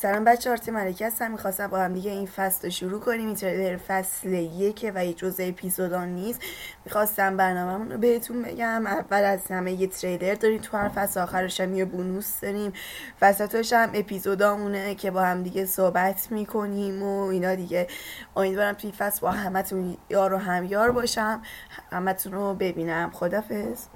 سلام بچه آرتی ملکی هستم. می‌خواستم با هم دیگه این فصل رو شروع کنیم. این تریلر فصل یکه و یه جزء اپیزودان نیست. می‌خواستم برنامه رو بهتون بگم. اول از همه یه تریلر داریم. تو هر فصل آخرش هم یه بونوس داریم. وسطش هم اپیزودامونه که با هم دیگه صحبت می‌کنیم و اینا دیگه. امیدوارم توی فصل با همتون یار و همیار باشم. همتون رو ببینم. خدافز